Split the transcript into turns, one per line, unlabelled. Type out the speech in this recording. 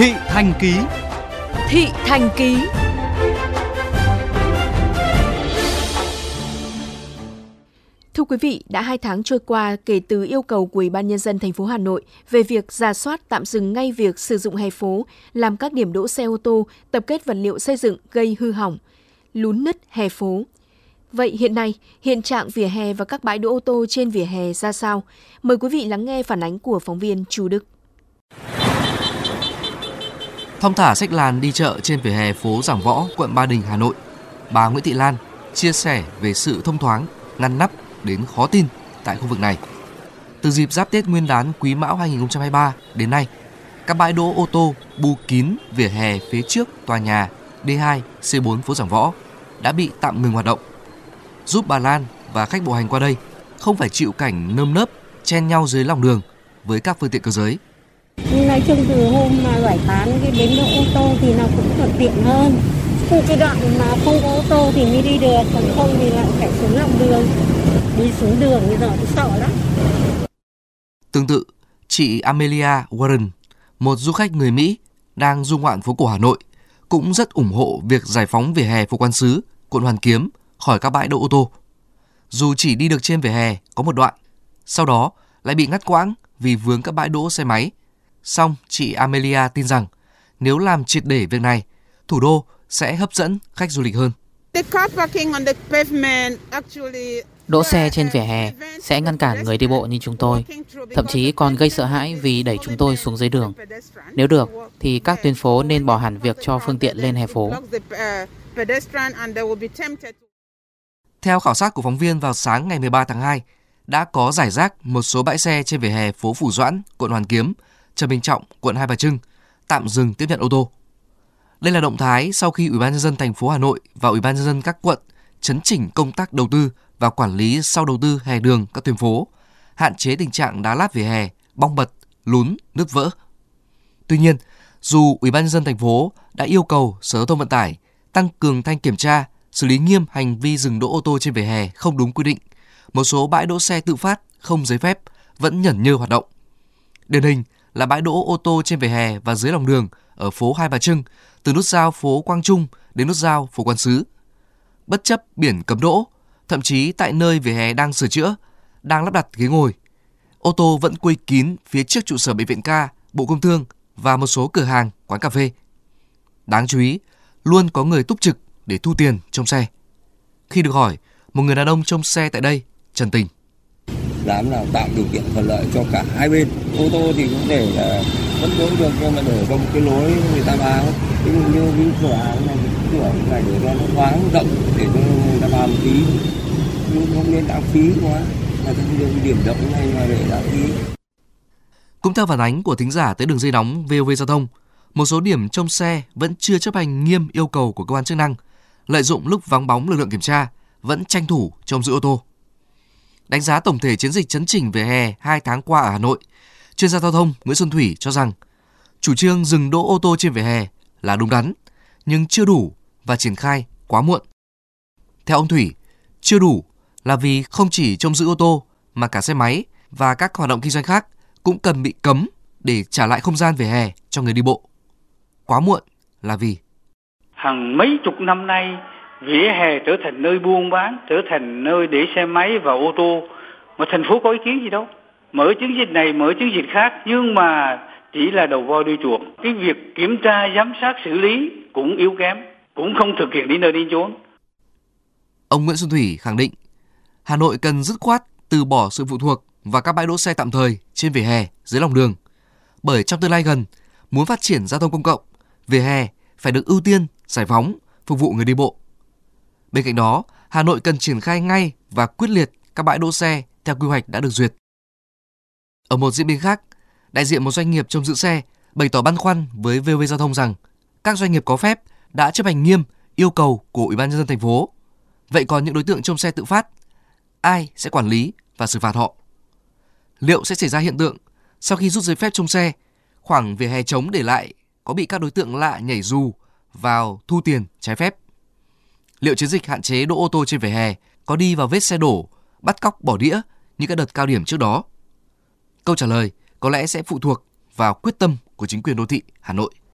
Thị Thành Ký
Thị Thành Ký Thưa quý vị, đã hai tháng trôi qua kể từ yêu cầu của Ủy ban Nhân dân thành phố Hà Nội về việc ra soát tạm dừng ngay việc sử dụng hè phố làm các điểm đỗ xe ô tô, tập kết vật liệu xây dựng gây hư hỏng, lún nứt hè phố. Vậy hiện nay, hiện trạng vỉa hè và các bãi đỗ ô tô trên vỉa hè ra sao? Mời quý vị lắng nghe phản ánh của phóng viên Chu Đức.
Thông thả sách làn đi chợ trên vỉa hè phố Giảng Võ, quận Ba Đình, Hà Nội, bà Nguyễn Thị Lan chia sẻ về sự thông thoáng, ngăn nắp đến khó tin tại khu vực này. Từ dịp giáp Tết Nguyên đán Quý Mão 2023 đến nay, các bãi đỗ ô tô bù kín vỉa hè phía trước tòa nhà D2, C4 phố Giảng Võ đã bị tạm ngừng hoạt động, giúp bà Lan và khách bộ hành qua đây không phải chịu cảnh nơm nớp chen nhau dưới lòng đường với các phương tiện cơ giới.
Nói chung từ hôm mà giải tán cái bến đỗ ô tô thì nó cũng thuận tiện hơn. Từ cái đoạn mà không có ô tô thì mới đi được, còn không thì lại phải xuống lòng đường. Đi xuống đường bây giờ thì sợ lắm.
Tương tự, chị Amelia Warren, một du khách người Mỹ đang du ngoạn phố cổ Hà Nội, cũng rất ủng hộ việc giải phóng vỉa hè phố Quan Sứ, quận Hoàn Kiếm khỏi các bãi đỗ ô tô. Dù chỉ đi được trên vỉa hè có một đoạn, sau đó lại bị ngắt quãng vì vướng các bãi đỗ xe máy. Song chị Amelia tin rằng nếu làm triệt để việc này, thủ đô sẽ hấp dẫn khách du lịch hơn.
Đỗ xe trên vỉa hè sẽ ngăn cản người đi bộ như chúng tôi, thậm chí còn gây sợ hãi vì đẩy chúng tôi xuống dưới đường. Nếu được, thì các tuyến phố nên bỏ hẳn việc cho phương tiện lên hè phố.
Theo khảo sát của phóng viên vào sáng ngày 13 tháng 2, đã có giải rác một số bãi xe trên vỉa hè phố Phủ Doãn, quận Hoàn Kiếm, Trần Bình Trọng, quận Hai Bà Trưng tạm dừng tiếp nhận ô tô. Đây là động thái sau khi Ủy ban nhân dân thành phố Hà Nội và Ủy ban nhân dân các quận chấn chỉnh công tác đầu tư và quản lý sau đầu tư hè đường các tuyến phố, hạn chế tình trạng đá lát vỉa hè, bong bật, lún, nứt vỡ. Tuy nhiên, dù Ủy ban nhân dân thành phố đã yêu cầu Sở Giao thông Vận tải tăng cường thanh kiểm tra, xử lý nghiêm hành vi dừng đỗ ô tô trên vỉa hè không đúng quy định, một số bãi đỗ xe tự phát không giấy phép vẫn nhẩn nhơ hoạt động. Điển hình là bãi đỗ ô tô trên vỉa hè và dưới lòng đường ở phố Hai Bà Trưng, từ nút giao phố Quang Trung đến nút giao phố Quan Sứ. Bất chấp biển cấm đỗ, thậm chí tại nơi vỉa hè đang sửa chữa, đang lắp đặt ghế ngồi, ô tô vẫn quây kín phía trước trụ sở bệnh viện ca, Bộ Công Thương và một số cửa hàng, quán cà phê. Đáng chú ý, luôn có người túc trực để thu tiền trong xe. Khi được hỏi, một người đàn ông trong xe tại đây trần tình.
Dám nào tạo điều kiện thuận lợi cho cả hai bên. Ô tô thì cũng để là vẫn đối được nhưng mà để có một cái lối người ta vào. Ví dụ như cái cửa hàng này, cửa này để cho nó thoáng rộng để cho người ta vào một tí. Nhưng không nên lãng phí quá. Là cái điểm động này mà để lãng phí.
Cũng theo phản ánh của thính giả tới đường dây nóng VOV Giao thông, một số điểm trong xe vẫn chưa chấp hành nghiêm yêu cầu của cơ quan chức năng, lợi dụng lúc vắng bóng lực lượng kiểm tra, vẫn tranh thủ trong giữ ô tô. Đánh giá tổng thể chiến dịch chấn chỉnh về hè 2 tháng qua ở Hà Nội, chuyên gia giao thông Nguyễn Xuân Thủy cho rằng chủ trương dừng đỗ ô tô trên vỉa hè là đúng đắn, nhưng chưa đủ và triển khai quá muộn. Theo ông Thủy, chưa đủ là vì không chỉ trông giữ ô tô mà cả xe máy và các hoạt động kinh doanh khác cũng cần bị cấm để trả lại không gian vỉa hè cho người đi bộ. Quá muộn là vì
hàng mấy chục năm nay vỉa hè trở thành nơi buôn bán, trở thành nơi để xe máy và ô tô mà thành phố có ý kiến gì đâu. Mở chiến dịch này, mở chiến dịch khác nhưng mà chỉ là đầu voi đuôi chuột. Cái việc kiểm tra, giám sát, xử lý cũng yếu kém, cũng không thực hiện đến nơi đến chốn.
Ông Nguyễn Xuân Thủy khẳng định Hà Nội cần dứt khoát từ bỏ sự phụ thuộc vào các bãi đỗ xe tạm thời trên vỉa hè, dưới lòng đường. Bởi trong tương lai gần, muốn phát triển giao thông công cộng, vỉa hè phải được ưu tiên, giải phóng, phục vụ người đi bộ. Bên cạnh đó, Hà Nội cần triển khai ngay và quyết liệt các bãi đỗ xe theo quy hoạch đã được duyệt. Ở một diễn biến khác, đại diện một doanh nghiệp trông giữ xe bày tỏ băn khoăn với VV Giao thông rằng các doanh nghiệp có phép đã chấp hành nghiêm yêu cầu của Ủy ban nhân dân thành phố. Vậy còn những đối tượng trông xe tự phát, ai sẽ quản lý và xử phạt họ? Liệu sẽ xảy ra hiện tượng sau khi rút giấy phép trông xe, khoảng vỉa hè trống để lại có bị các đối tượng lạ nhảy dù vào thu tiền trái phép? Liệu chiến dịch hạn chế đỗ ô tô trên vỉa hè có đi vào vết xe đổ, bắt cóc bỏ đĩa như các đợt cao điểm trước đó? Câu trả lời có lẽ sẽ phụ thuộc vào quyết tâm của chính quyền đô thị Hà Nội.